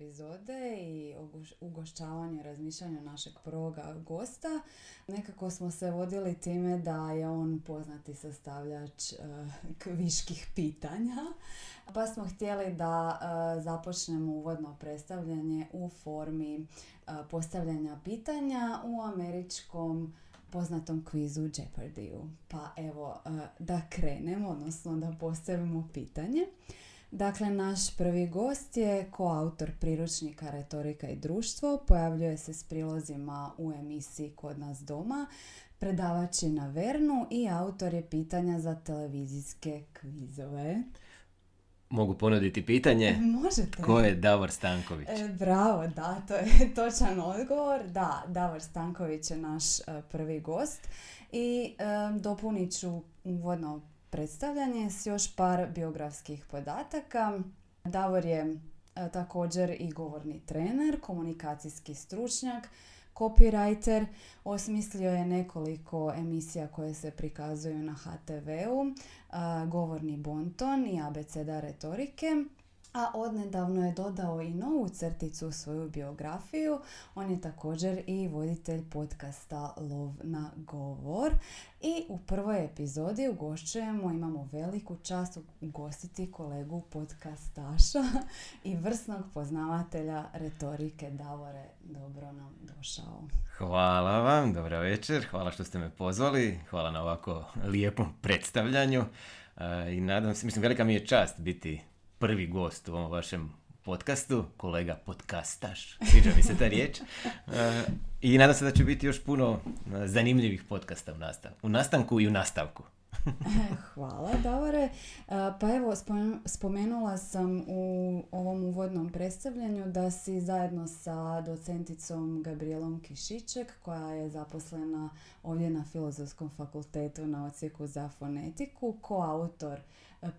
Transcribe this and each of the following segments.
epizode i ugošćavanju i razmišljanju našeg prvoga gosta, nekako smo se vodili time da je on poznati sastavljač uh, kviških pitanja, pa smo htjeli da uh, započnemo uvodno predstavljanje u formi uh, postavljanja pitanja u američkom poznatom kvizu Jeopardyu. Pa evo, da krenemo, odnosno da postavimo pitanje. Dakle, naš prvi gost je koautor priručnika Retorika i društvo, pojavljuje se s prilozima u emisiji Kod nas doma, predavač je na Vernu i autor je pitanja za televizijske kvizove. Mogu ponuditi pitanje? Možete. Ko je Davor Stanković? E, bravo, da, to je točan odgovor. Da, Davor Stanković je naš e, prvi gost i e, dopunit ću uvodno predstavljanje s još par biografskih podataka. Davor je e, također i govorni trener, komunikacijski stručnjak, copywriter, osmislio je nekoliko emisija koje se prikazuju na HTV-u, govorni bonton i abeceda retorike a odnedavno je dodao i novu crticu u svoju biografiju. On je također i voditelj podcasta Lov na govor. I u prvoj epizodi ugošćujemo, imamo veliku čast ugostiti kolegu podcastaša i vrsnog poznavatelja retorike Davore. Dobro nam došao. Hvala vam, dobra večer, hvala što ste me pozvali, hvala na ovako lijepom predstavljanju. E, I nadam se, mislim, velika mi je čast biti prvi gost u ovom vašem podcastu, kolega podcastaš, sviđa mi se ta riječ. E, I nadam se da će biti još puno e, zanimljivih podcasta u, nastav, u nastanku i u nastavku. Hvala, Davore. E, pa evo, spomenula sam u ovom uvodnom predstavljanju da si zajedno sa docenticom Gabrielom Kišiček, koja je zaposlena ovdje na Filozofskom fakultetu na ocijeku za fonetiku, koautor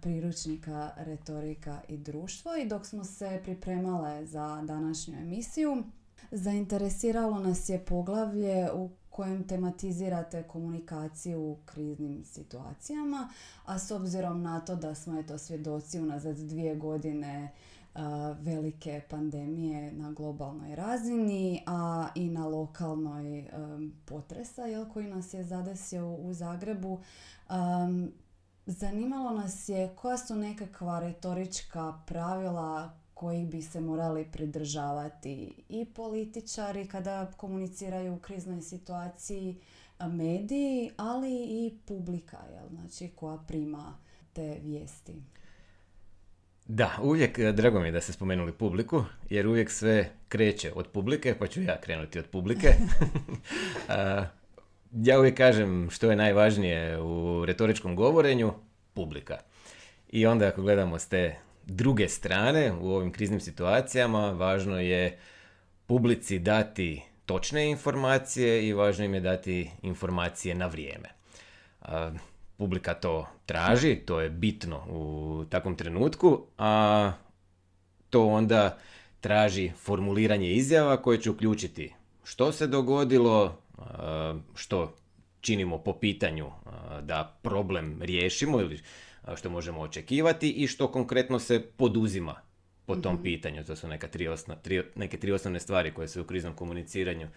priručnika retorika i društvo i dok smo se pripremale za današnju emisiju zainteresiralo nas je poglavlje u kojem tematizirate komunikaciju u kriznim situacijama, a s obzirom na to da smo eto svjedoci unazad dvije godine velike pandemije na globalnoj razini, a i na lokalnoj potresa jel, koji nas je zadesio u Zagrebu. Zanimalo nas je koja su nekakva retorička pravila kojih bi se morali pridržavati i političari kada komuniciraju u kriznoj situaciji, mediji, ali i publika, jel? znači koja prima te vijesti. Da, uvijek, e, drago mi je da ste spomenuli publiku, jer uvijek sve kreće od publike, pa ću ja krenuti od publike. ja uvijek kažem što je najvažnije u retoričkom govorenju, publika. I onda ako gledamo s te druge strane u ovim kriznim situacijama, važno je publici dati točne informacije i važno im je dati informacije na vrijeme. Publika to traži, to je bitno u takvom trenutku, a to onda traži formuliranje izjava koje će uključiti što se dogodilo, što činimo po pitanju da problem riješimo ili što možemo očekivati i što konkretno se poduzima po tom mhm. pitanju. To su neka tri tri, neke tri osnovne stvari koje se u kriznom komuniciranju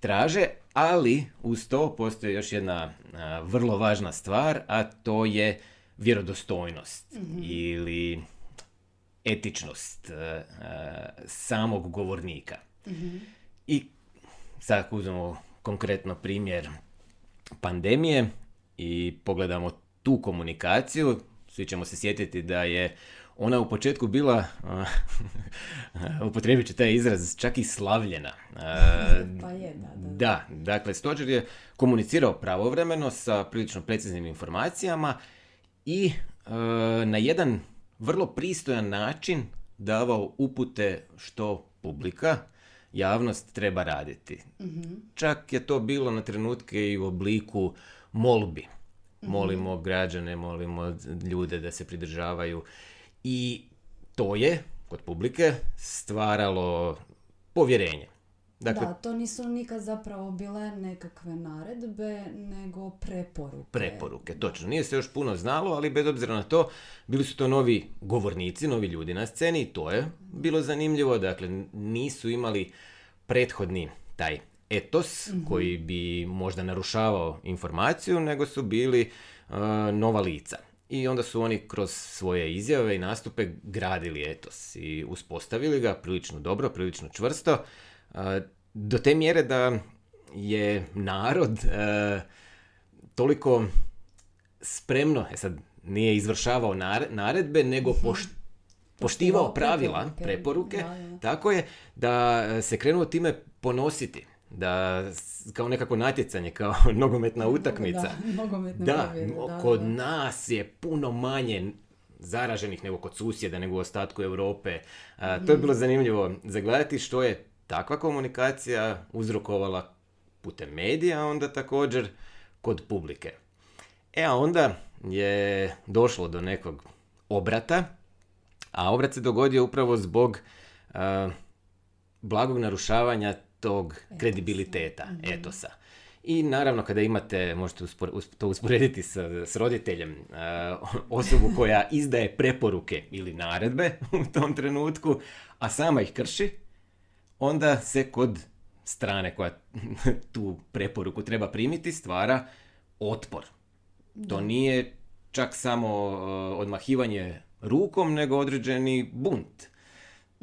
traže, ali uz to postoji još jedna vrlo važna stvar, a to je vjerodostojnost mm ili etičnost samog govornika. mm I sad uzmemo konkretno primjer pandemije i pogledamo tu komunikaciju, svi ćemo se sjetiti da je ona u početku bila, upotrijebit ću taj izraz, čak i slavljena. pa je, da, da. Da, dakle, Stođer je komunicirao pravovremeno sa prilično preciznim informacijama i na jedan vrlo pristojan način davao upute što publika, javnost treba raditi. mm Čak je to bilo na trenutke i u obliku molbi. Mhm. Molimo građane, molimo ljude da se pridržavaju. I to je, kod publike, stvaralo povjerenje. Dakle, da, to nisu nikad zapravo bile nekakve naredbe, nego preporuke. Preporuke, točno. Nije se još puno znalo, ali bez obzira na to, bili su to novi govornici, novi ljudi na sceni i to je bilo zanimljivo. Dakle, nisu imali prethodni taj etos mhm. koji bi možda narušavao informaciju, nego su bili nova lica. I onda su oni kroz svoje izjave i nastupe gradili etos i uspostavili ga prilično dobro, prilično čvrsto, do te mjere da je narod toliko spremno, e sad nije izvršavao naredbe, nego mhm. poštivao pravila, preporuke, tako je, da se krenuo time ponositi da kao nekako natjecanje, kao nogometna utakmica. Da, da, kod nas je puno manje zaraženih nego kod susjeda, nego u ostatku Europe. to je bilo zanimljivo zagledati što je takva komunikacija uzrokovala putem medija, onda također kod publike. E, a onda je došlo do nekog obrata, a obrat se dogodio upravo zbog blagog narušavanja tog kredibiliteta, mhm. etosa. I naravno kada imate, možete to usporediti s, s roditeljem, uh, osobu koja izdaje preporuke ili naredbe u tom trenutku, a sama ih krši, onda se kod strane koja tu preporuku treba primiti stvara otpor. To nije čak samo uh, odmahivanje rukom, nego određeni bunt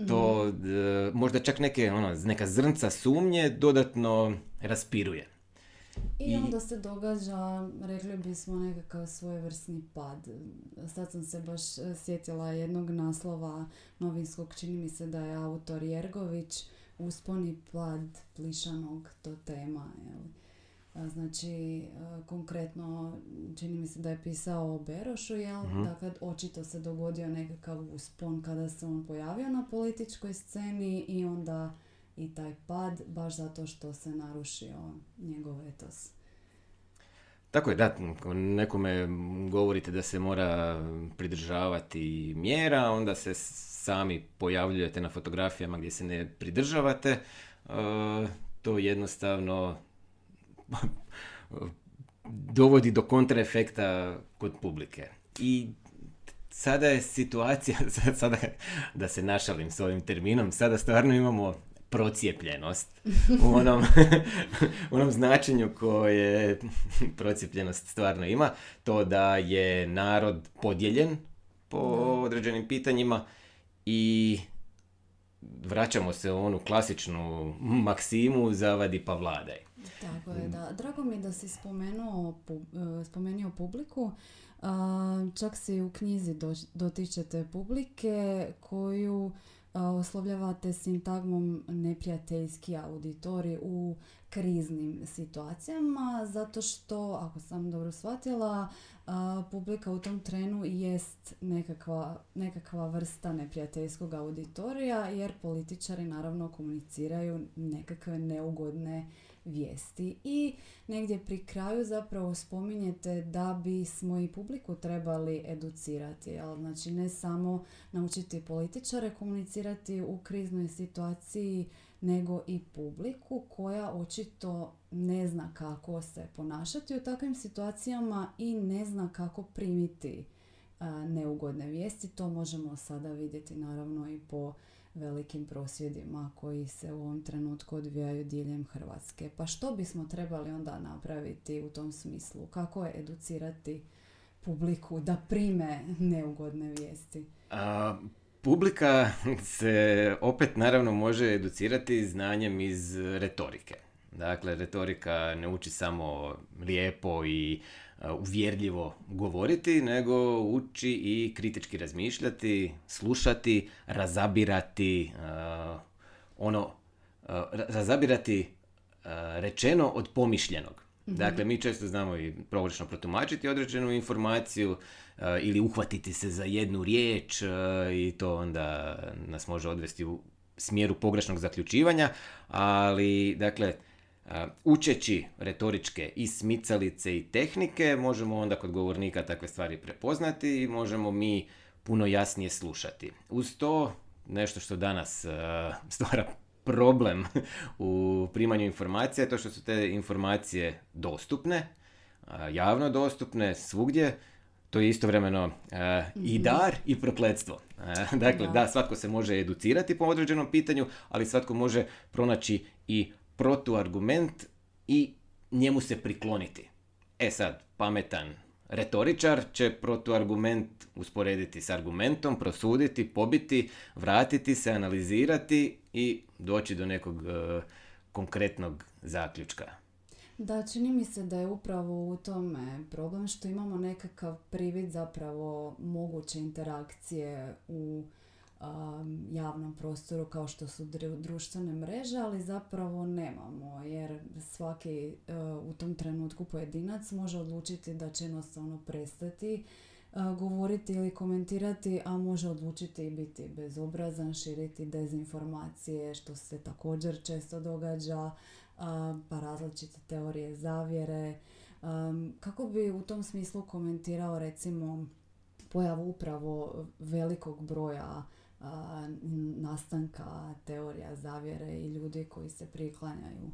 to mhm. možda čak neke, ono, neka zrnca sumnje dodatno raspiruje. I, onda se događa, rekli bismo, nekakav svojevrsni pad. Sad sam se baš e, sjetila jednog naslova novinskog, čini mi se da je autor Jergović, Usponi pad plišanog to tema. Jel? Znači, konkretno, čini mi se da je pisao o Berošu, jel? uh Dakle, očito se dogodio nekakav uspon kada se on pojavio na političkoj sceni i onda i taj pad, baš zato što se narušio njegov etos. Tako je, da, nekome govorite da se mora pridržavati mjera, onda se sami pojavljujete na fotografijama gdje se ne pridržavate, to jednostavno dovodi do kontraefekta kod publike. I sada je situacija, sada da se našalim s ovim terminom, sada stvarno imamo procijepljenost u onom, u onom značenju koje procijepljenost stvarno ima, to da je narod podijeljen po određenim pitanjima i vraćamo se u onu klasičnu maksimu zavadi pa vladaj. Tako je, da. Drago mi je da si spomenuo, e, spomenuo publiku. Čak si u knjizi dotičete publike koju oslovljavate sintagmom neprijateljski auditori u kriznim situacijama, zato što, ako sam dobro shvatila, publika u tom trenu jest nekakva, nekakva vrsta neprijateljskog auditorija, jer političari naravno komuniciraju nekakve neugodne vijesti. I negdje pri kraju zapravo spominjete da bismo i publiku trebali educirati. Jel? Znači ne samo naučiti političare komunicirati u kriznoj situaciji, nego i publiku koja očito ne zna kako se ponašati u takvim situacijama i ne zna kako primiti neugodne vijesti. To možemo sada vidjeti naravno i po velikim prosvjedima koji se u ovom trenutku odvijaju diljem Hrvatske. Pa što bismo trebali onda napraviti u tom smislu? Kako je educirati publiku da prime neugodne vijesti? Publika se opet naravno može educirati znanjem iz retorike. Dakle, retorika ne uči samo lijepo i uvjerljivo govoriti, nego uči i kritički razmišljati, slušati, razabirati ono, razabirati rečeno od pomišljenog. Mhm. Dakle, mi često znamo i pogrešno protumačiti određenu informaciju ili uhvatiti se za jednu riječ i to onda nas može odvesti u smjeru pogrešnog zaključivanja, ali dakle, Učeći retoričke i smicalice i tehnike, možemo onda kod govornika takve stvari prepoznati i možemo mi puno jasnije slušati. Uz to, nešto što danas stvara problem u primanju informacija je to što su te informacije dostupne, javno dostupne svugdje, to je istovremeno i mhm. dar i prokletstvo. dakle, da. da, svatko se može educirati po određenom pitanju, ali svatko može pronaći i protuargument i njemu se prikloniti. E sad, pametan retoričar će protuargument usporediti s argumentom, prosuditi, pobiti, vratiti se, analizirati i doći do nekog uh, konkretnog zaključka. Da, čini mi se da je upravo u tome problem što imamo nekakav privid zapravo moguće interakcije u um, javnom prostoru kao što su društvene mreže, ali zapravo nemamo jer svaki uh, u tom trenutku pojedinac može odlučiti da će jednostavno prestati govoriti ili komentirati, a može odlučiti i biti bezobrazan, širiti dezinformacije, što se također često događa, uh, pa različite teorije zavjere. Um, kako bi u tom smislu komentirao recimo pojavu upravo velikog broja nastanka teorija zavjere i ljudi koji se priklanjaju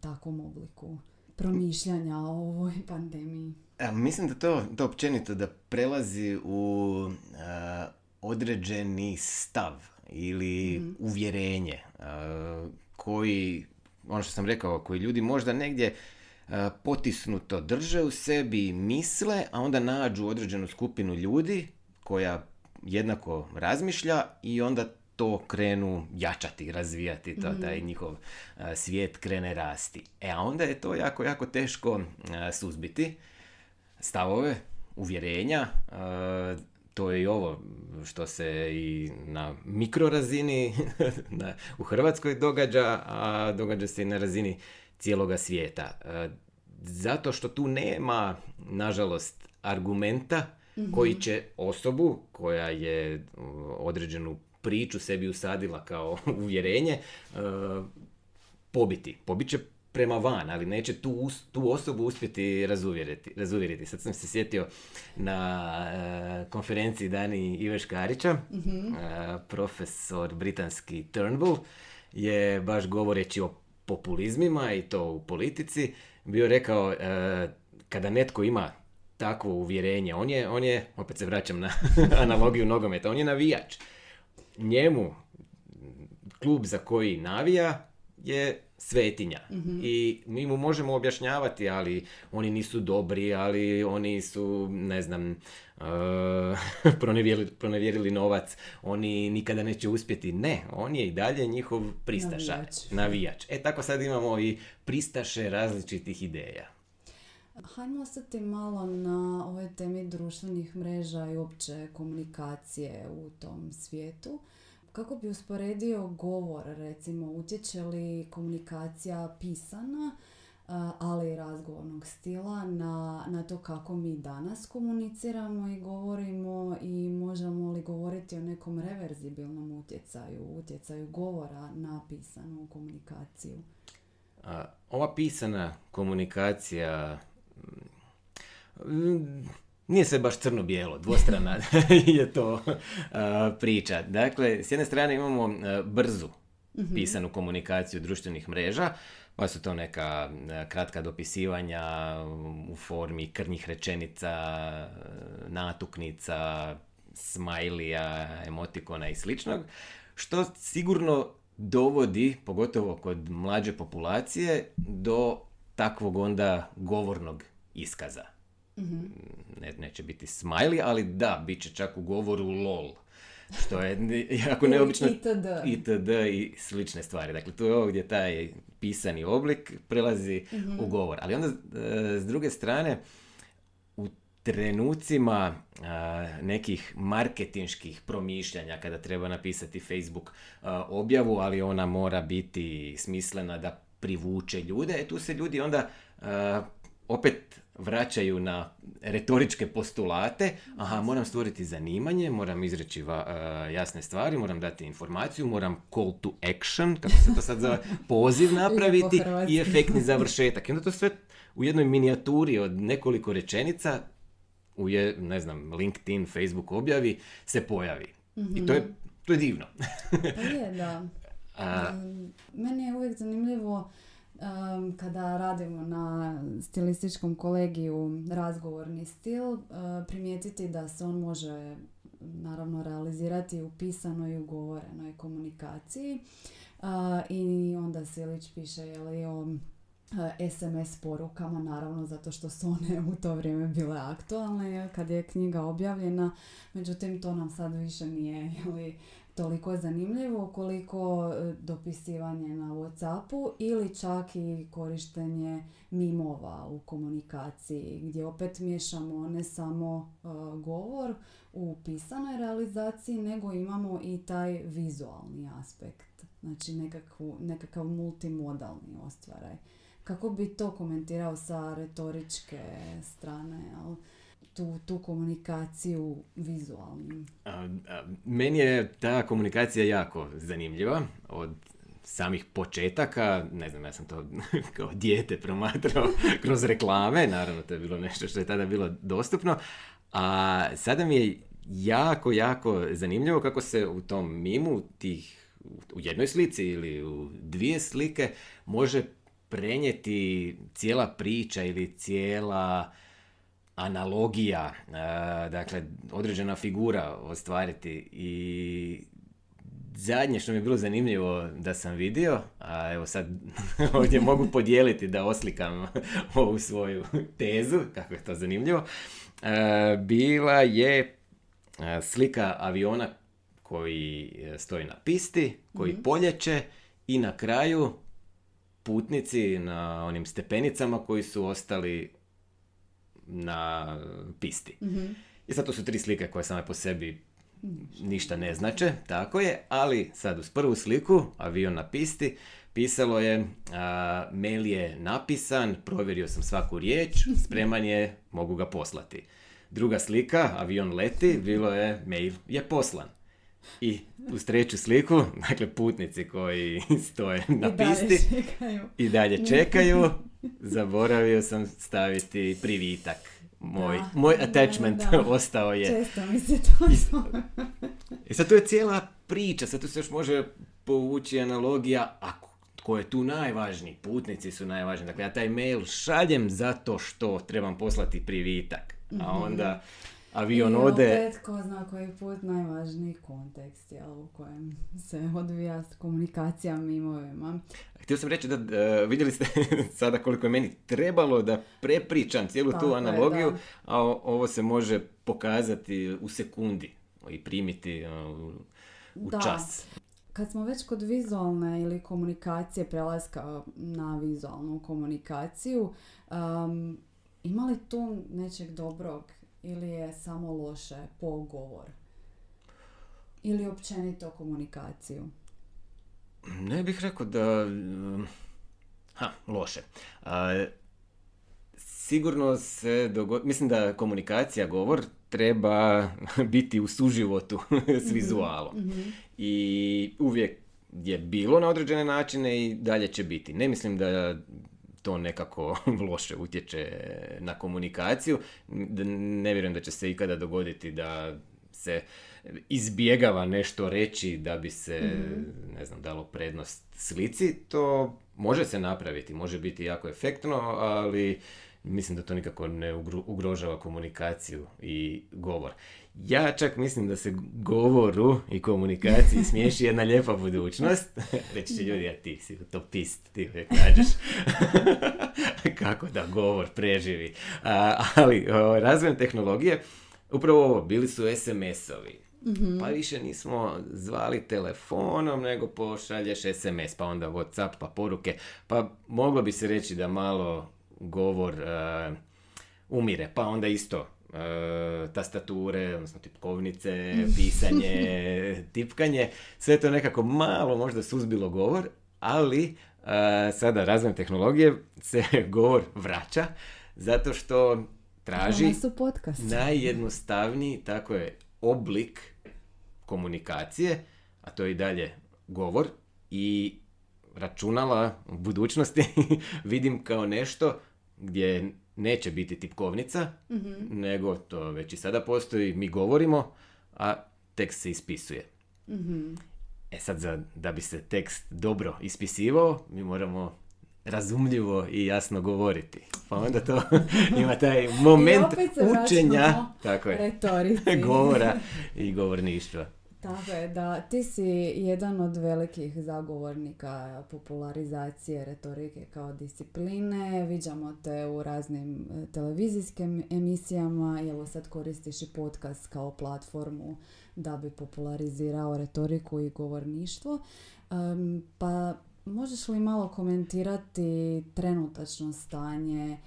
takvom obliku promišljanja o ovoj pandemiji? A, mislim da to, to općenito da prelazi u određeni stav ili mhm. uvjerenje koji, ono što sam rekao, koji ljudi možda negdje potisnuto drže u sebi i misle, a onda nađu određenu skupinu ljudi koja jednako razmišlja i onda to krenu jačati, razvijati, to, mhm. taj njihov svijet krene rasti. E, a onda je to jako, jako teško suzbiti stavove, uvjerenja, to je i ovo što se i na mikrorazini u Hrvatskoj događa, a događa se i na razini cijeloga svijeta. Zato što tu nema, nažalost, argumenta Mhm. koji će osobu koja je određenu priču sebi usadila kao uvjerenje uh, pobiti. Pobit će prema van, ali neće tu, tu osobu uspjeti razuvjeriti, razuvjeriti. Sad sam se sjetio na uh, konferenciji Dani Ive Škarića, mm profesor britanski Turnbull, je baš govoreći o populizmima i to u politici, bio rekao kada netko ima takvo uvjerenje. On je, on je, opet se vraćam na analogiju nogometa, on je navijač. Njemu, klub za koji navija je svetinja. Mhm. I mi mu možemo objašnjavati, ali oni nisu dobri, ali oni su, ne znam, uh, pronevjerili, pronevjerili novac, oni nikada neće uspjeti. Ne, on je i dalje njihov pristaša, navijač. navijač. E tako sad imamo i pristaše različitih ideja. Hajmo ostati malo na ovoj temi društvenih mreža i opće komunikacije u tom svijetu. Kako bi usporedio govor, recimo, utječe li komunikacija pisana, ali i razgovornog stila na, na to kako mi danas komuniciramo i govorimo i možemo li govoriti o nekom reverzibilnom utjecaju, utjecaju govora na pisanu komunikaciju? ova pisana komunikacija nije sve baš crno-bijelo, dvostrana je to priča. Dakle, s jedne strane imamo brzu mhm. pisanu komunikaciju društvenih mreža, pa su to neka kratka dopisivanja u formi krnjih rečenica, natuknica, smajlija, emotikona i sličnog, što sigurno dovodi, pogotovo kod mlađe populacije, do takvog onda govornog iskaza. mm Ne, neće biti smiley, ali da, bit će čak u govoru lol. Što je jako neobično. itd. itd. i slične stvari. Dakle, tu je ovo gdje taj pisani oblik prelazi u govor. Ali onda, e, s druge strane, u trenucima nekih marketinških promišljanja kada treba napisati Facebook objavu, ali ona mora biti smislena da privuče ljude, e, tu se ljudi onda opet vraćaju na retoričke postulate, aha, moram stvoriti zanimanje, moram izreći jasne stvari, moram dati informaciju, moram call to action, kako se to sad zove, poziv napraviti i efektni završetak. I onda to sve u jednoj minijaturi od nekoliko rečenica u je, ne znam, LinkedIn, Facebook objavi se pojavi. I to je, to je divno. Pa je, da. Meni je uvijek zanimljivo kada radimo na stilističkom kolegiju razgovorni stil, uh, primijetiti da se on može naravno realizirati u pisanoj i ugovorenoj komunikaciji. I onda Silić piše je li o SMS porukama, naravno zato što su one u to vrijeme bile aktualne kad je knjiga objavljena, međutim to nam sad više nije jeli, toliko zanimljivo koliko e, dopisivanje na Whatsappu ili čak i korištenje mimova u komunikaciji gdje opet miješamo ne samo e, govor u pisanoj realizaciji nego imamo i taj vizualni aspekt, znači nekakvu, nekakav multimodalni ostvaraj. Kako bi to komentirao sa retoričke strane? Ali tu, tu komunikaciju vizualnu? meni je ta komunikacija jako zanimljiva od samih početaka, ne znam, ja sam to kao dijete promatrao kroz reklame, naravno to je bilo nešto što je tada bilo dostupno, a sada mi je jako, jako zanimljivo kako se u tom mimu tih u jednoj slici ili u dvije slike može prenijeti cijela priča ili cijela analogija, dakle, određena figura ostvariti i zadnje što mi je bilo zanimljivo da sam vidio, a evo sad ovdje mogu podijeliti da oslikam ovu svoju tezu, kako je to zanimljivo, bila je slika aviona koji stoji na pisti, koji mm polječe i na kraju putnici na onim stepenicama koji su ostali na pisti. mm I sad to su tri slike koje same po sebi ništa ne znače, tako je, ali sad uz prvu sliku, avion na pisti, pisalo je, a, mail je napisan, provjerio sam svaku riječ, spreman je, mogu ga poslati. Druga slika, avion leti, bilo je, mail je poslan. I uz treću sliku, dakle putnici koji stoje na pisti i dalje čekaju, zaboravio sam staviti privitak. Moj, moj attachment ostao je. Često mi se to I sad tu je cijela priča, sad tu se još može povući analogija, a ko je tu najvažniji? Putnici su najvažniji. Dakle, ja taj mail šaljem zato što trebam poslati privitak. A mhm. onda avion I ode... opet, ko zna koji put, najvažniji kontekst jel, u kojem se odvija komunikacija mimovima. Htio sam reći da uh, vidjeli ste sada koliko je meni trebalo da prepričam cijelu tu analogiju, a ovo se može pokazati u sekundi i primiti uh, u da. čas. Kad smo već kod vizualne ili komunikacije, prelaska na vizualnu komunikaciju, um, ima li tu nečeg dobrog ili je samo loše po govor? Ili općenito komunikaciju? Ne bih rekao da... Ha, loše. A, sigurno se dogod... Mislim da komunikacija, govor, treba biti u suživotu s mhm, vizualom. Mhm. I uvijek je bilo na određene načine i dalje će biti. Ne mislim da to nekako loše utječe na komunikaciju. Ne vjerujem da će se ikada dogoditi da se izbjegava nešto reći da bi se, mhm. ne znam, dalo prednost slici. To može se napraviti, može biti jako efektno, ali mislim da to nikako ne ugrožava komunikaciju i govor. Ja čak mislim da se govoru i komunikaciji smiješi jedna lijepa budućnost. Reći će ljudi, ja ti si utopist, ti uvijek nađeš kako da govor preživi. ali razvojem tehnologije, upravo ovo, bili su SMS-ovi. mm Pa više nismo zvali telefonom, nego pošalješ SMS, pa onda Whatsapp, pa poruke. Pa moglo bi se reći da malo govor uh, umire, pa onda isto uh, tastature, odnosno tipkovnice, pisanje, tipkanje, sve to nekako malo možda suzbilo govor, ali uh, sada razvojem tehnologije se govor vraća zato što traži najjednostavniji, tako je, oblik komunikacije, a to je i dalje govor i računala u budućnosti vidim kao nešto gdje neće biti tipkovnica, mm nego to već i sada postoji, mi govorimo, a tekst se ispisuje. mm E sad, za, da bi se tekst dobro ispisivao, mi moramo razumljivo i jasno govoriti. Pa onda to ima taj moment učenja tako je, govora i govorništva. Tako je, da ti si jedan od velikih zagovornika popularizacije retorike kao discipline. Viđamo te u raznim e, televizijskim emisijama evo sad koristiš i podcast kao platformu da bi popularizirao retoriku i govorništvo. pa možeš li malo komentirati trenutačno stanje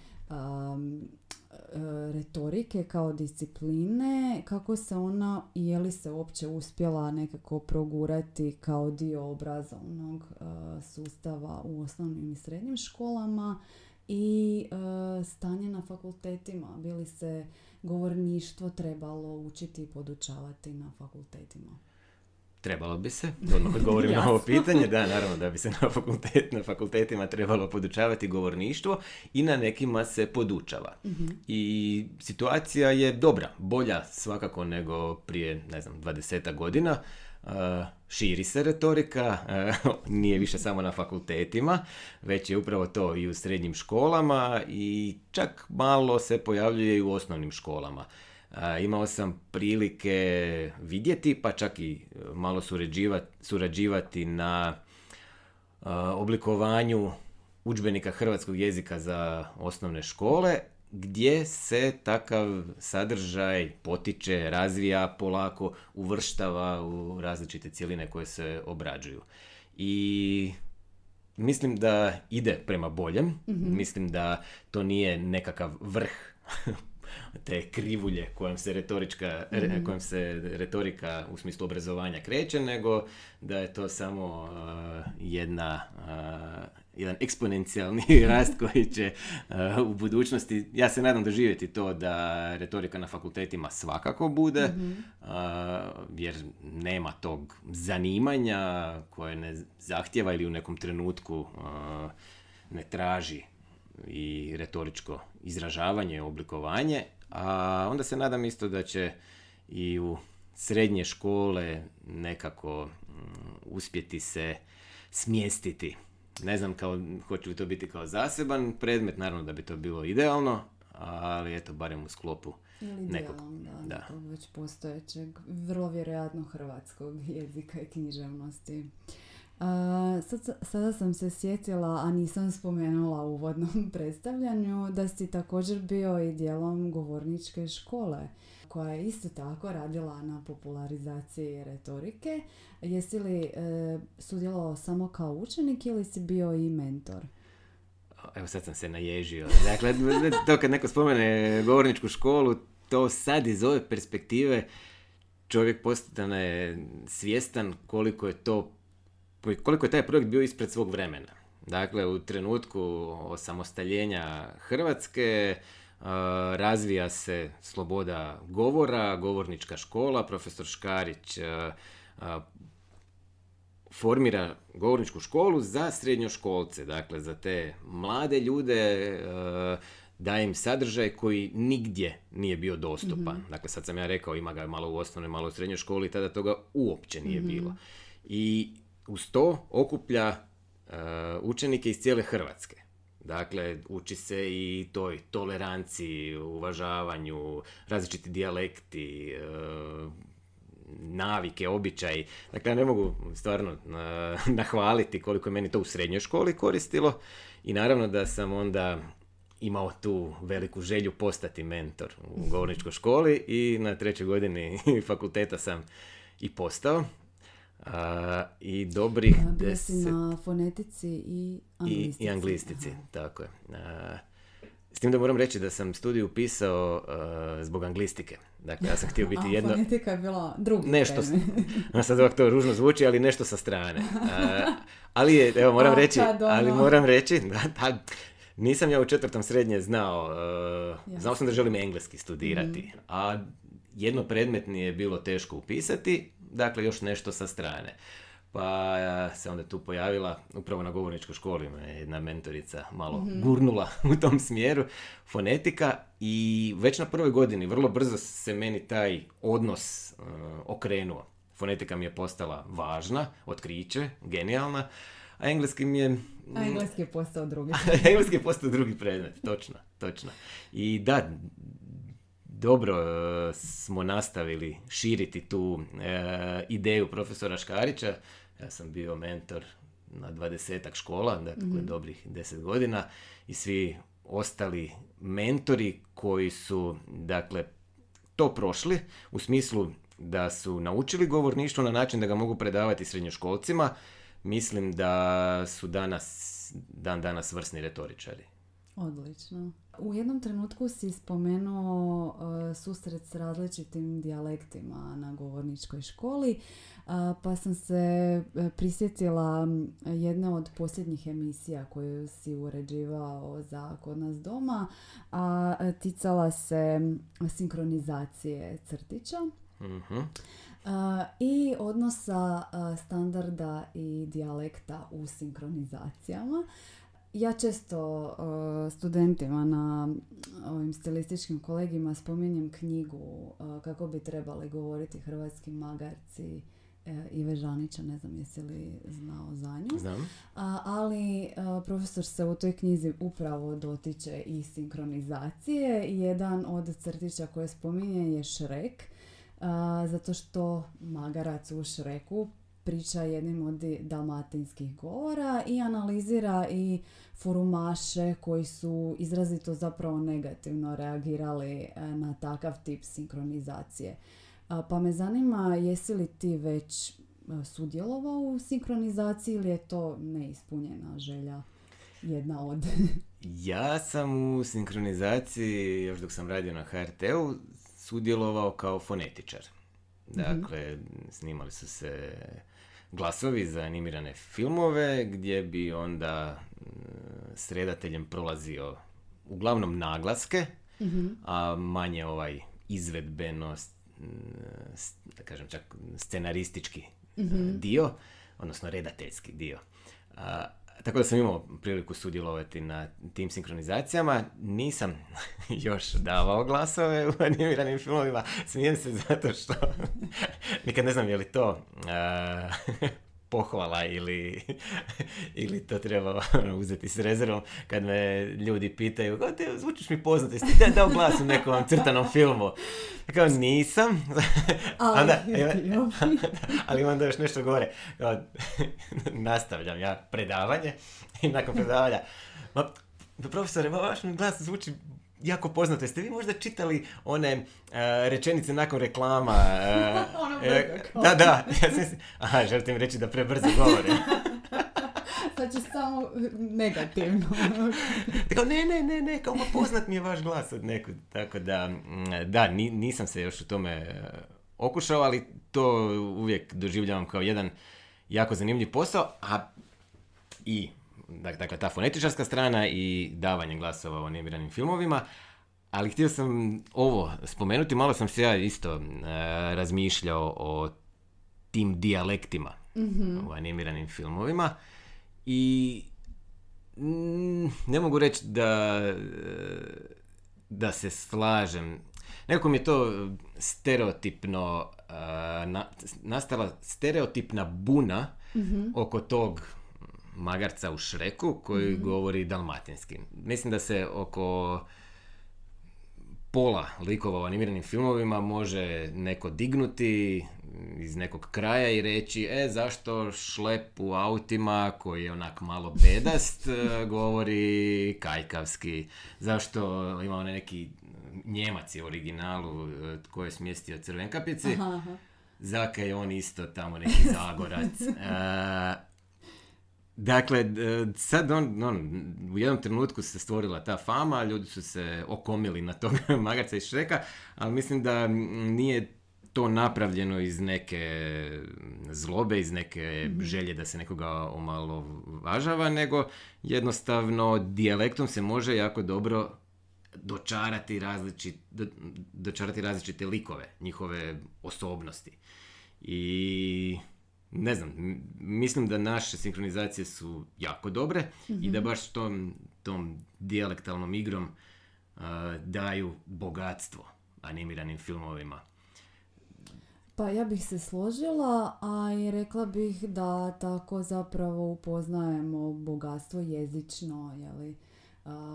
retorike kao discipline, kako se ona i je li se uopće uspjela nekako progurati kao dio obrazovnog e, sustava u osnovnim i srednjim školama i e, stanje na fakultetima. Bi li se govorništvo trebalo učiti i podučavati na fakultetima? Trebalo bi se, odmah odgovorim na ovo pitanje, da, naravno da bi se na, fakultet, na fakultetima trebalo podučavati govorništvo i na nekima se podučava. Mhm. I situacija je dobra, bolja svakako nego prije, ne znam, 20 godina. širi se retorika, nije više samo na fakultetima, već je upravo to i u srednjim školama i čak malo se pojavljuje i u osnovnim školama imao sam prilike vidjeti, pa čak i e, malo surađivati na oblikovanju udžbenika hrvatskog jezika za osnovne škole, gdje se takav sadržaj potiče, razvija polako, uvrštava u različite cijeline koje se obrađuju. I mislim da ide prema boljem, mhm. mislim da to nije nekakav vrh te krivulje kojom se retorička, mm kojom se retorika u smislu obrazovanja kreće, nego da je to samo jedna jedan eksponencijalni rast koji će u budućnosti, ja se nadam doživjeti to da retorika na fakultetima svakako bude, mhm. jer nema tog zanimanja koje ne zahtjeva ili u nekom trenutku ne traži i retoričko izražavanje, oblikovanje, a onda se nadam isto da će i u srednje škole nekako mm, uspjeti se smjestiti. Ne znam kao, hoće li to biti kao zaseban predmet, naravno da bi to bilo idealno, ali eto, barem u sklopu nekog. Da, da. već postojećeg, vrlo vjerojatno hrvatskog jezika i književnosti. Sad, sada sam se sjetila, a nisam spomenula u uvodnom predstavljanju, da si također bio i dijelom govorničke škole koja je isto tako radila na popularizaciji retorike. Jesi li e, sudjelovao samo kao učenik ili si bio i mentor? Evo sad sam se naježio. Dakle, to kad neko spomene govorničku školu, to sad iz ove perspektive čovjek postane svjestan koliko je to koliko je taj projekt bio ispred svog vremena. Dakle, u trenutku osamostaljenja Hrvatske razvija se sloboda govora, govornička škola, profesor Škarić formira govorničku školu za srednjoškolce, dakle za te mlade ljude, daje im sadržaj koji nigdje nije bio dostupan. Mhm. Dakle, sad sam ja rekao, ima ga malo u osnovnoj, malo u srednjoj školi, tada toga uopće nije mhm. bilo. I uz to okuplja uh, učenike iz cijele Hrvatske. Dakle, uči se i toj toleranciji, uvažavanju, različiti dijalekti, uh, navike, običaji. Dakle, ja ne mogu stvarno uh, nahvaliti koliko je meni to u srednjoj školi koristilo i naravno da sam onda imao tu veliku želju postati mentor u govorničkoj školi i na trećoj godini fakulteta sam i postao. I dobrih deset... na fonetici i anglistici. I, i anglistici, tako je. s tim da moram reći da sam studiju upisao zbog anglistike. Dakle, ja sam htio biti A, jedno... fonetika je bila drugi Nešto, sad ovako to ružno zvuči, ali nešto sa strane. ali je, evo, moram reći, ali moram reći, da, nisam ja u četvrtom srednje znao, znao sam da želim engleski studirati, mhm. a jedno predmetni je bilo teško upisati, dakle još nešto sa strane. Pa se onda tu pojavila, upravo na govorničkoj školi me jedna mentorica malo mm gurnula u tom smjeru, fonetika i već na prvoj godini vrlo brzo se meni taj odnos uh, okrenuo. fonetika mi je postala važna, otkriće, genijalna, a engleski mi je... A engleski je postao drugi. engleski je postao drugi predmet, točno, točno. I da, dobro e, smo nastavili širiti tu e, ideju profesora Škarića. Ja sam bio mentor na dvadesetak škola, dakle mm dobrih deset godina i svi ostali mentori koji su dakle to prošli u smislu da su naučili govorništvo na način da ga mogu predavati srednjoškolcima, mislim da su danas dan danas vrsni retoričari. Odlično. U jednom trenutku si spomenuo uh, susret s različitim dijalektima na govorničkoj školi, uh, pa sam se uh, prisjetila jedne od posljednjih emisija koju si uređivao za kod nas doma, a ticala se sinkronizacije crtića. Mhm. I odnosa standarda i dijalekta u sinkronizacijama. Ja često uh, studentima na ovim stilističkim kolegima spominjem knjigu uh, kako bi trebali govoriti hrvatski magarci uh, Ive Žanića, ne znam jesi li znao za nju. Znam. ali profesor se u toj knjizi upravo dotiče i sinkronizacije. Jedan od crtića koje spominje je Šrek, zato što magarac u Šreku priča jednim od dalmatinskih govora i analizira i forumaše koji su izrazito zapravo negativno reagirali e, na takav tip sinkronizacije. Pa me zanima jesi li ti već e, sudjelovao u sinkronizaciji ili je to neispunjena želja jedna od... ja sam u sinkronizaciji, još dok sam radio na HRT-u, sudjelovao kao fonetičar. Mhm. Dakle, snimali su se glasovi za animirane filmove gdje bi onda mm, s redateljem prolazio uglavnom naglaske, mhm. a manje ovaj izvedbenost, da kažem čak scenaristički mm dio, odnosno redateljski dio. Tako da sam imao priliku sudjelovati na tim sinkronizacijama. Nisam još davao glasove u animiranim filmovima. Smijem se zato što nikad ne znam je li to pohvala ili, ili to treba ono, uzeti s rezervom kad me ljudi pitaju kako te zvučiš mi poznato, jesi ti dao glas u nekom crtanom filmu? Kao nisam. Ali, onda, ali onda još nešto gore. nastavljam ja predavanje i nakon predavanja ma, profesore, ma vaš mi glas zvuči jako poznato. Jeste vi možda čitali one uh, rečenice nakon reklama? Uh, ono uh, da, da. Ja sam, aha, želite mi reći da prebrzo govore. Će samo negativno. Tako, ne, ne, ne, ne, kao poznat mi je vaš glas od nekud. Tako da, da, nisam se još u tome okušao, ali to uvijek doživljavam kao jedan jako zanimljiv posao, a i dakle ta fonetičarska strana i davanje glasova u animiranim filmovima, ali htio sam ovo spomenuti, malo sam se ja isto uh, razmišljao o tim dijalektima mm u animiranim filmovima i mm, ne mogu reći da, da se slažem. Nekako mi je to stereotipno, uh, nastala stereotipna buna mhm. oko tog magarca u Šreku koji mm govori dalmatinski. Mislim da se oko pola likova u animiranim filmovima može neko dignuti iz nekog kraja i reći e zašto šlep u autima koji je onak malo bedast e, govori kajkavski zašto ima onaj neki njemac u originalu e, koji je smjestio crvenkapici aha, Zaka je on isto tamo neki zagorac. E, Dakle, sad on, on, u jednom trenutku se stvorila ta fama, ljudi su se okomili na tog magarca iz Šreka, ali mislim da nije to napravljeno iz neke zlobe, iz neke mhm. želje da se nekoga omalo važava, nego jednostavno dijalektom se može jako dobro dočarati, različit, do, dočarati različite likove, njihove osobnosti. I ne znam, mislim da naše sinkronizacije su jako dobre i da mhm. baš tom, tom dijalektalnom igrom daju bogatstvo animiranim filmovima. Pa ja bih se složila, a i rekla bih da tako zapravo upoznajemo bogatstvo jezično, jeli,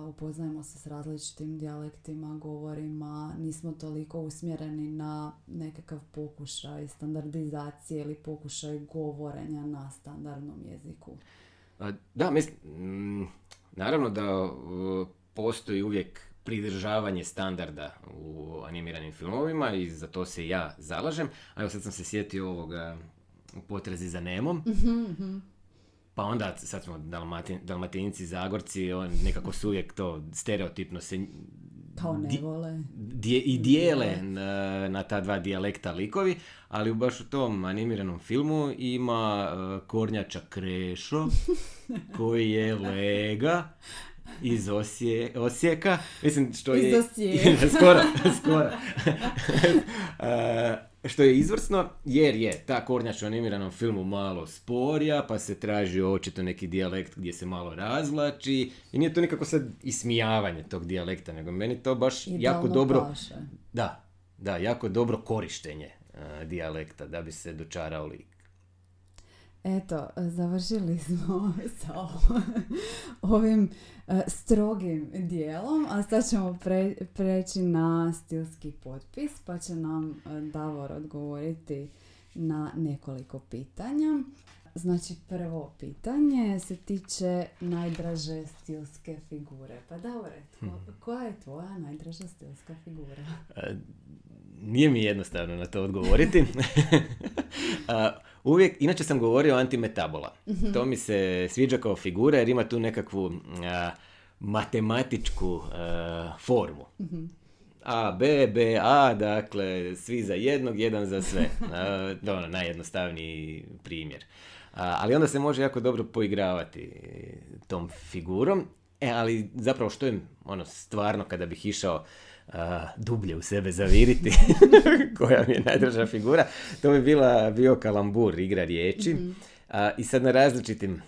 upoznajemo se s različitim dijalektima, govorima, nismo toliko usmjereni na nekakav pokušaj standardizacije ili pokušaj govorenja na standardnom jeziku. Da, mislim, mm, naravno da postoji uvijek pridržavanje standarda u animiranim filmovima i za to se ja zalažem. A evo sad sam se sjetio ovoga u potrazi za Nemom. Mhm, mhm. Pa onda, sad smo Dalmatin, Dalmatinci, Zagorci, on, nekako su uvijek to stereotipno se... Kao ne vole. I dijele na, na, ta dva dijalekta likovi, ali baš u tom animiranom filmu ima uh, Kornjača Krešo, koji je lega, iz Osije, Osijeka. Mislim, što je... Iz skoro, skoro. što je izvrsno, jer je ta kornjač u animiranom filmu malo sporija, pa se traži očito neki dijalekt gdje se malo razvlači. I nije to nikako sad ismijavanje tog dijalekta, nego meni to baš jako dobro... Da, da, jako dobro korištenje uh, dijalekta da bi se dočarao lik. Eto, završili smo sa ovim e, strogim dijelom, a sad ćemo preći na stilski potpis, pa će nam e, Davor odgovoriti na nekoliko pitanja. Znači, prvo pitanje se tiče najdraže stilske figure. Pa Davore, mhm. koja je tvoja najdraža stilska figura? E, nije mi jednostavno na to odgovoriti. uvijek, inače sam govorio o antimetabola. Mhm. To mi se sviđa kao figura jer ima tu nekakvu matematičku formu. Mhm. A, B, B, A, dakle, svi za jednog, jedan za sve. to je ono, najjednostavniji primjer. ali onda se može jako dobro poigravati tom figurom. E, ali zapravo što je ono stvarno kada bih išao dublje u sebe zaviriti, koja mi je najdraža figura, to bi bila bio kalambur, igra riječi. mm I sad na različitim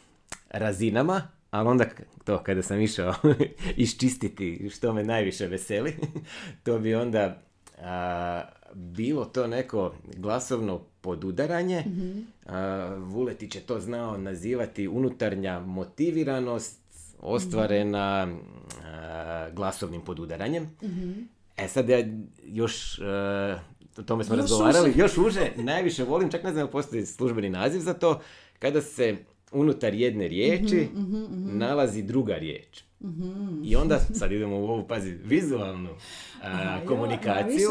razinama, ali onda to kada sam išao iščistiti što me najviše veseli, to bi onda bilo to neko glasovno podudaranje. mm Vuletić je to znao nazivati unutarnja motiviranost ostvarena uh, glasovnim podudaranjem. mm E sad ja još, uh, o tome smo razgovarali, još uže, najviše volim, čak ne znam postoji službeni naziv za to, kada se unutar jedne riječi mhm, mhm, mhm. nalazi druga riječ. I onda, sad idemo u ovu, pazi, vizualnu uh, komunikaciju,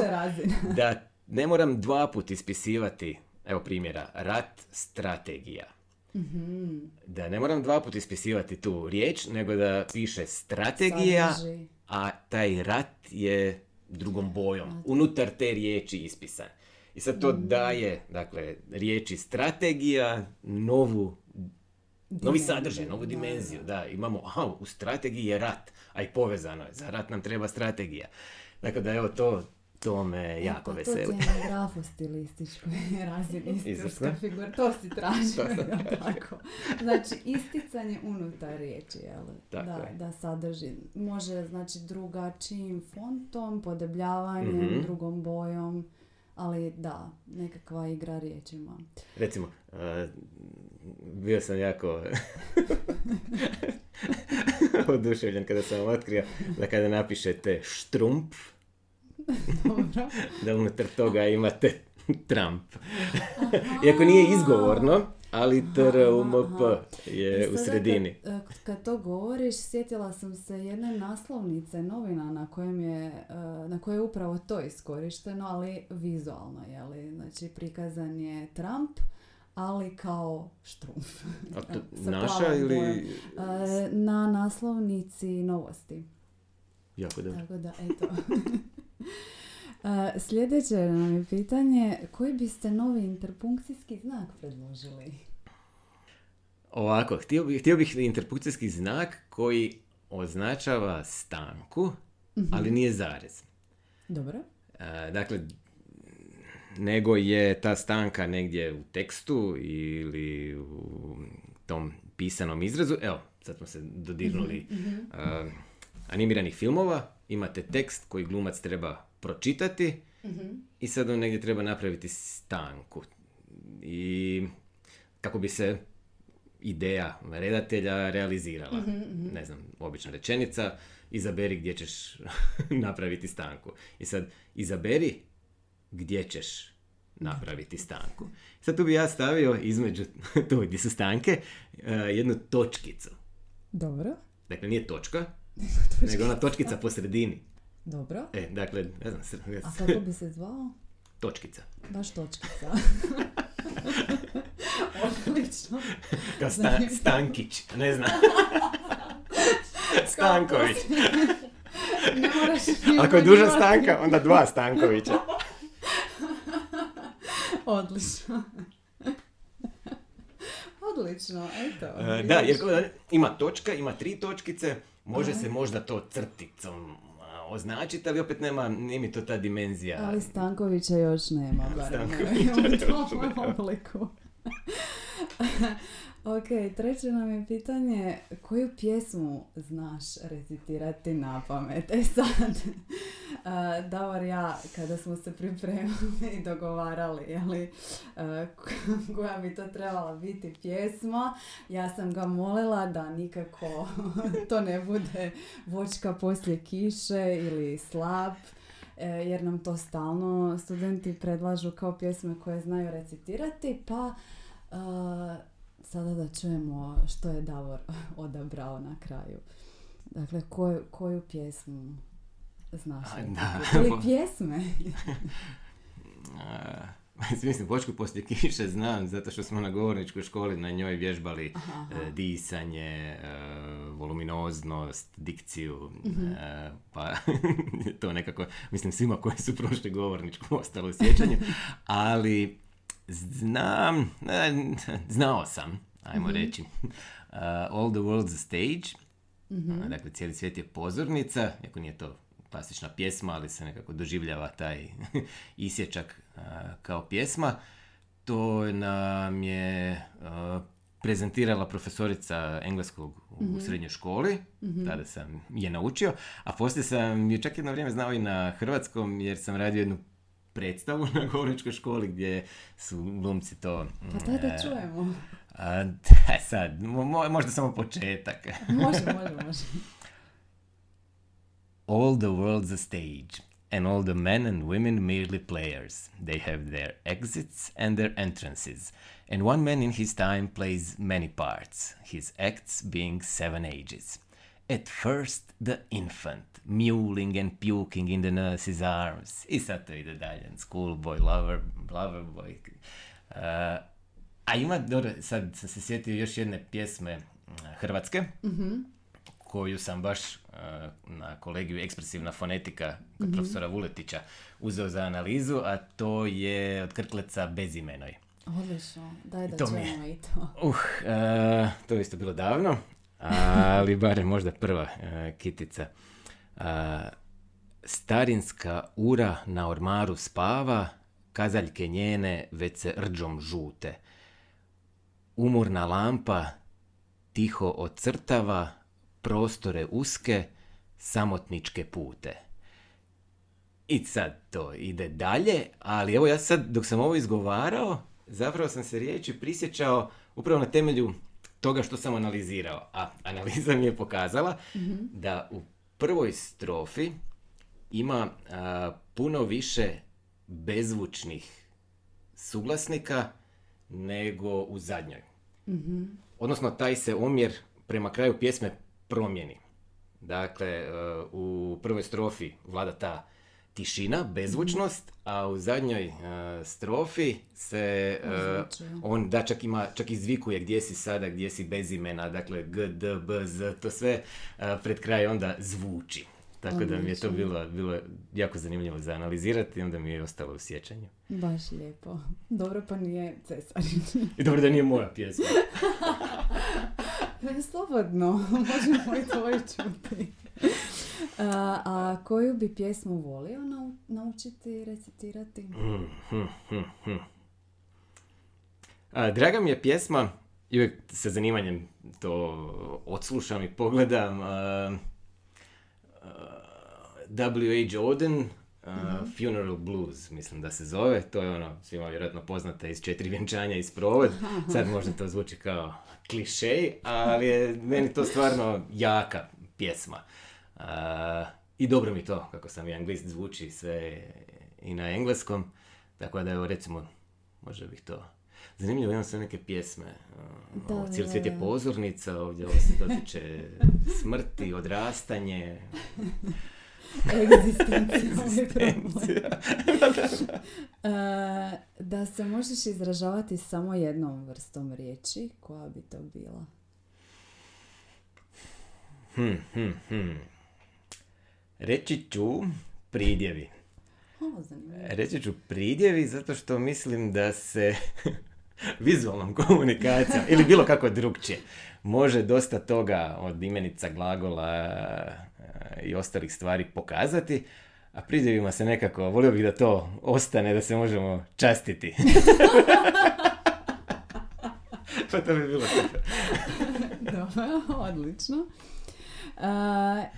da ne moram dva put ispisivati, evo primjera, rat, strategija. Da ne moram dva put ispisivati tu riječ, nego da piše strategija, a taj rat je drugom bojom, unutar te riječi ispisan. I sad to mm. daje, dakle, riječi strategija, novu, novi sadržaj, novu dimenziju. Da, imamo, aha, u strategiji je rat, a i povezano je, za rat nam treba strategija. Dakle, da evo to, to me jako pa veseli. To je na grafostilističkoj razini istinska figura. To si tražio, tako. Znači, isticanje unutar riječi, jel? Da, da sadrži. Može, znači, drugačijim fontom, podebljavanjem, mm drugom bojom, ali da, nekakva igra riječima. Recimo, uh, bio sam jako oduševljen kada sam otkrio da kada napišete štrump, da unutar toga imate Trump. Iako nije izgovorno, ali TRUMP je e, u sredini. Kad, e, kad to govoriš, sjetila sam se jedne naslovnice novina na kojem je, e, na kojoj je upravo to iskorišteno, ali vizualno, li Znači, prikazan je Trump, ali kao štrumf. A to naša ili... Na naslovnici novosti. Jako dobro. Tako da, eto. Sljedeće nam je pitanje, koji biste novi interpunkcijski znak predložili? Ovako, htio bih, htio bih interpunkcijski znak koji označava stanku, mhm. ali nije zarez. Dobro. dakle, nego je ta stanka negdje u tekstu ili u tom pisanom izrazu. Evo, sad smo se dodirnuli uh animiranih filmova imate tekst koji glumac treba pročitati i sad on negdje treba napraviti stanku. I kako bi se ideja redatelja realizirala. Ne znam, obična rečenica, izaberi gdje ćeš napraviti stanku. I sad, izaberi gdje ćeš napraviti stanku. Sad tu bi ja stavio između to gdje su stanke eh, jednu točkicu. Dobro. Dakle, nije točka, nego ona točkica po sredini. Dobro. E, dakle, ne znam, sr- A kako bi se zvao? točkica. Baš točkica. Odlično. Kao sta- Stankić, ne znam. Stanković. Ne moraš Ako je duža stanka, onda dva Stankovića. Odlično. Odlično, eto. E, da, jer ima točka, ima tri točkice, može se možda to crticom označiti, ali opet nema, nije mi to ta dimenzija. Ali Stankovića još nema, barem Stankovića u tom obliku. ok, treće nam je pitanje, koju pjesmu znaš recitirati na pamet? E sad, a, Davor ja, kada smo se pripremili i dogovarali, jeli, a, koja bi to trebala biti pjesma, ja sam ga molila da nikako to ne bude vočka poslije kiše ili slab, e, jer nam to stalno studenti predlažu kao pjesme koje znaju recitirati, pa sada da čujemo što je Davor odabrao na kraju. Dakle, koju, koju pjesmu znaš? A, da. Ili pjesme? Mislim, počku poslije kiše znam, zato što smo na govorničkoj školi na njoj vježbali e, disanje, e, voluminoznost, dikciju, e, pa to nekako, mislim, svima koji su prošli govorničku ostalo u sjećanju, ali znam, znao sam, ajmo reći, uh, All the World's a Stage, a, dakle cijeli svijet je pozornica, iako nije to klasična pjesma, ali se nekako doživljava taj isječak a, kao pjesma. To nam je a, prezentirala profesorica engleskog u srednjoj školi, tada sam je naučio, a poslije sam je čak jedno vrijeme znao i na hrvatskom, jer sam radio jednu predstavu na govorničkoj školi gdje su glumci to... Mm, pa daj da čujemo. a, sad, mo- mo- možda samo početak. Može, može, može. All the world's a stage, and all the men and women merely players. They have their exits and their entrances, and one man in his time plays many parts, his acts being seven ages. At first, the infant, mewling and puking in the nurse's arms. I sad to ide dalje. Schoolboy, lover, lover boy. Uh, a ima, dobro, sad sam se sjetio još jedne pjesme mm, hrvatske, koju sam baš uh, na kolegiju ekspresivna fonetika kod profesora Vuletića uzeo za analizu, a to je od Krkleca bezimenoj. Odlično. Daj da To čujemo i to. Uh, uh, to je isto bilo davno, ali barem možda prva uh, kitica. Uh, starinska ura na ormaru spava, kazaljke njene već se rđom žute. Umorna lampa tiho ocrtava prostore uske, samotničke pute. I sad to ide dalje, ali evo ja sad dok sam ovo izgovarao, zapravo sam se riječi prisjećao upravo na temelju toga što sam analizirao. A analiza mi je pokazala da u prvoj strofi ima a, puno više bezvučnih suglasnika nego u zadnjoj. Odnosno, taj se omjer prema kraju pjesme promijeni. Dakle, e, u prvoj strofi vlada ta tišina, bezvučnost, a u zadnjoj e, strofi se Ozvučuje. on da čak ima, čak izvikuje gdje si sada, gdje si bez imena, dakle G, D, B, Z, to sve e, pred kraj onda zvuči. Tako da mi je to bilo, bilo jako zanimljivo za analizirati i onda mi je ostalo u sjećanju. Baš lijepo. Dobro pa nije cesarin. I dobro da nije moja pjesma. Slobodno, možemo i tvoju čuti. A, a koju bi pjesmu volio nau- naučiti recitirati? A, draga mi je pjesma, i uvijek sa zanimanjem to odslušam i pogledam. a, a, W.H. Auden, Uh, Funeral Blues, mislim da se zove. To je ono, svima vjerojatno poznata iz četiri vjenčanja iz provod. Sad možda to zvuči kao klišej, ali je meni to stvarno jaka pjesma. I dobro mi to, kako sam i anglist, zvuči sve i na engleskom. Tako da evo recimo, možda bih to Zanimljivo, imam sve neke pjesme. Da, cijeli svijet je pozornica, ovdje ovo se dotiče smrti, odrastanje. Egzistencija. da se možeš izražavati samo jednom vrstom riječi, koja bi to bila? Hmm, hmm, hmm. Reći ću pridjevi. Reći ću pridjevi zato što mislim da se vizualnom komunikacijom ili bilo kako drugčije može dosta toga od imenica, glagola eh, i ostalih stvari pokazati, a pridjevima se nekako, volio bih da to ostane, da se možemo častiti. pa to bi bilo super. Dobro, odlično.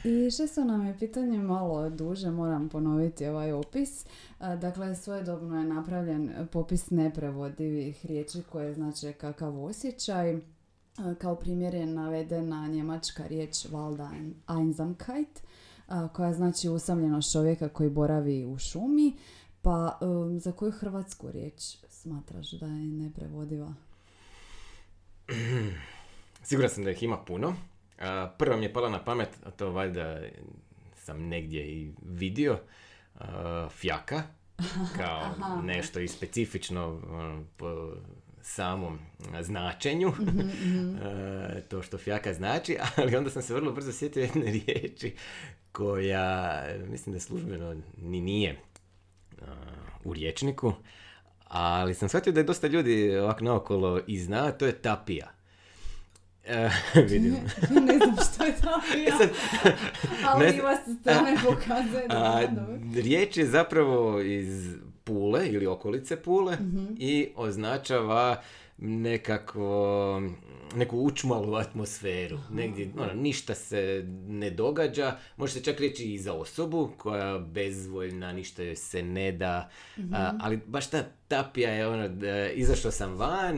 I šesto nam je pitanje malo duže, moram ponoviti ovaj opis. dakle, svojedobno je napravljen popis neprevodivih riječi koje znači kakav osjećaj. kao primjer je navedena njemačka riječ Walda Einsamkeit, koja znači usamljenost čovjeka koji boravi u šumi. Pa um, za koju hrvatsku riječ smatraš da je neprevodiva? Siguran sam da ih ima puno. Prva mi je pala na pamet, a to valjda sam negdje i vidio, fjaka, kao nešto i specifično po samom značenju, mhm, mhm. to što fjaka znači, ali onda sam se vrlo brzo sjetio jedne riječi koja, mislim da službeno ni nije u riječniku, ali sam shvatio da je dosta ljudi ovak naokolo i zna, to je tapija. Uh, vidim. ne znam što je to ja. Ali ne, ima se strane pokazuje. Da riječ je zapravo iz Pule ili okolice Pule mm-hmm. i označava nekako neku učmalu atmosferu. Negdje, ono, ništa se ne događa. Može se čak reći i za osobu koja bezvoljna, ništa joj se ne da. Mm-hmm. A, ali baš ta tapija je ono, da, izašao sam van,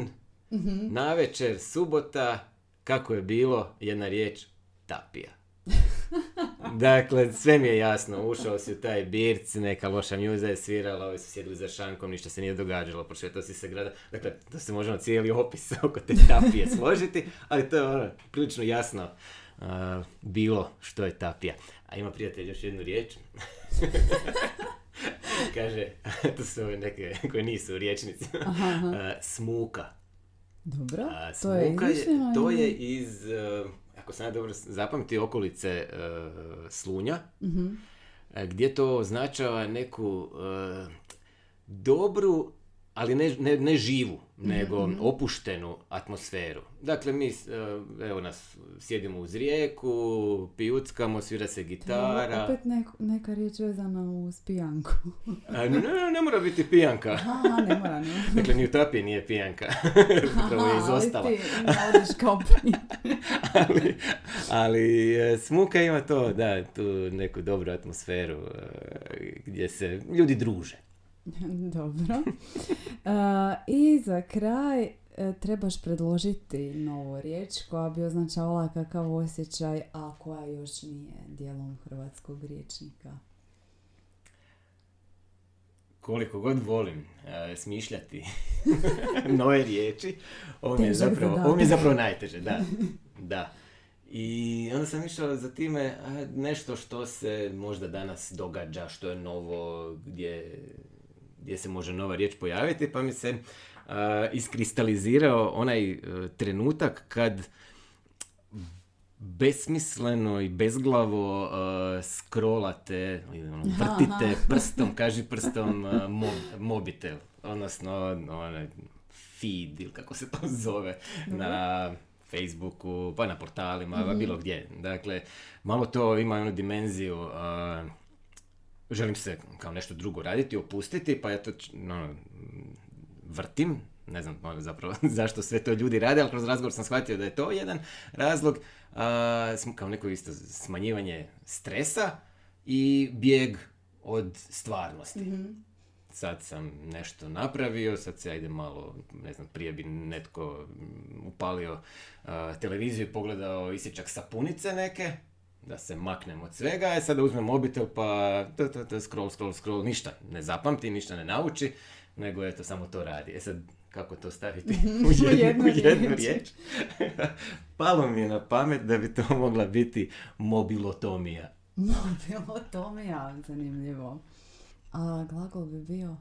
mm-hmm. na večer, subota, kako je bilo, jedna riječ, tapija. dakle, sve mi je jasno, ušao si u taj birc, neka loša mjuza je svirala, ovi su sjedili za šankom, ništa se nije događalo, prošetao si se grada. Dakle, to se možemo cijeli opis oko te tapije složiti, ali to je ono, prilično jasno uh, bilo što je tapija. A ima prijatelj još jednu riječ. Kaže, to su ove neke koje nisu u riječnici. Uh, smuka. Dobro, to je, to je iz, uh, ako sam ja dobro zapamtio, okolice uh, Slunja, uh gdje to označava neku dobru, ali ne, ne, ne živu, nego mm opuštenu atmosferu. Dakle, mi, evo nas, sjedimo uz rijeku, pijuckamo, svira se gitara. opet neka riječ vezana uz pijanku. A, ne, ne, ne mora biti pijanka. Aha, ne mora, ne. dakle, ni utopija nije pijanka. Upravo je izostala. ali ti kao ali, ali e, smuka ima to, da, tu neku dobru atmosferu e, gdje se ljudi druže. Dobro. Uh, I za kraj uh, trebaš predložiti novu riječ koja bi označavala kakav osjećaj, a koja još nije dijelom hrvatskog riječnika. Koliko god volim uh, smišljati nove riječi, ovo mi, je zapravo, ovo mi je zapravo najteže, da. da. I onda sam išao za time nešto što se možda danas događa, što je novo, gdje gdje se može nova riječ pojaviti, pa mi se uh, iskristalizirao onaj uh, trenutak kad besmisleno i bezglavo uh, scrollate, ono, vrtite prstom, kaži prstom uh, mobitel, odnosno onaj feed ili kako se to zove na Facebooku, pa na portalima, mm bilo gdje. Dakle, malo to ima onu dimenziju uh, želim se kao nešto drugo raditi, opustiti, pa ja to no, vrtim, ne znam ono, zapravo zašto sve to ljudi rade, ali kroz razgovor sam shvatio da je to jedan razlog, a, kao neko isto smanjivanje stresa i bijeg od stvarnosti. Mhm. Sad sam nešto napravio, sad se ja idem malo, ne znam, prije bi netko upalio a, televiziju i pogledao isječak sapunice neke, da se maknem od svega, a sada uzmem mobitel pa t, t, t, scroll, scroll, scroll, ništa ne zapamti, ništa ne nauči, nego eto samo to radi. E sad, kako to staviti u jednu, jednu jednu riječ. riječ? Palo mi je na pamet da bi to mogla biti mobilotomija. Mobilotomija, zanimljivo. A glagol bi bio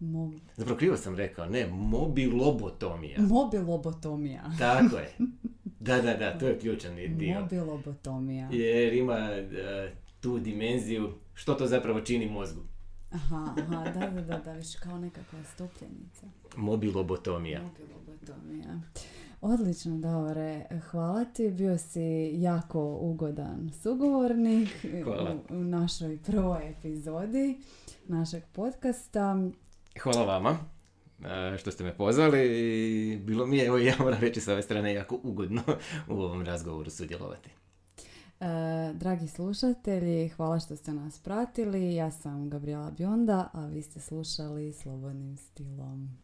mo- Zapravo krivo sam rekao, ne, mobilobotomija. mobilobotomija. Tako je. Da, da, da, to je ključan dio. Mobilobotomija. Jer ima e, tu dimenziju što to zapravo čini mozgu. Aha, aha, da, da, da, da, više kao nekakva stopljenica. Mobilobotomija. Mobilobotomija. Odlično, Davore. Hvala ti. Bio si jako ugodan sugovornik Hvala. u, u našoj prvoj epizodi našeg podcasta. Hvala vama e, što ste me pozvali i bilo mi je, evo ja moram reći sa ove strane, jako ugodno u ovom razgovoru sudjelovati. E, dragi slušatelji, hvala što ste nas pratili. Ja sam Gabriela Bionda, a vi ste slušali Slobodnim stilom.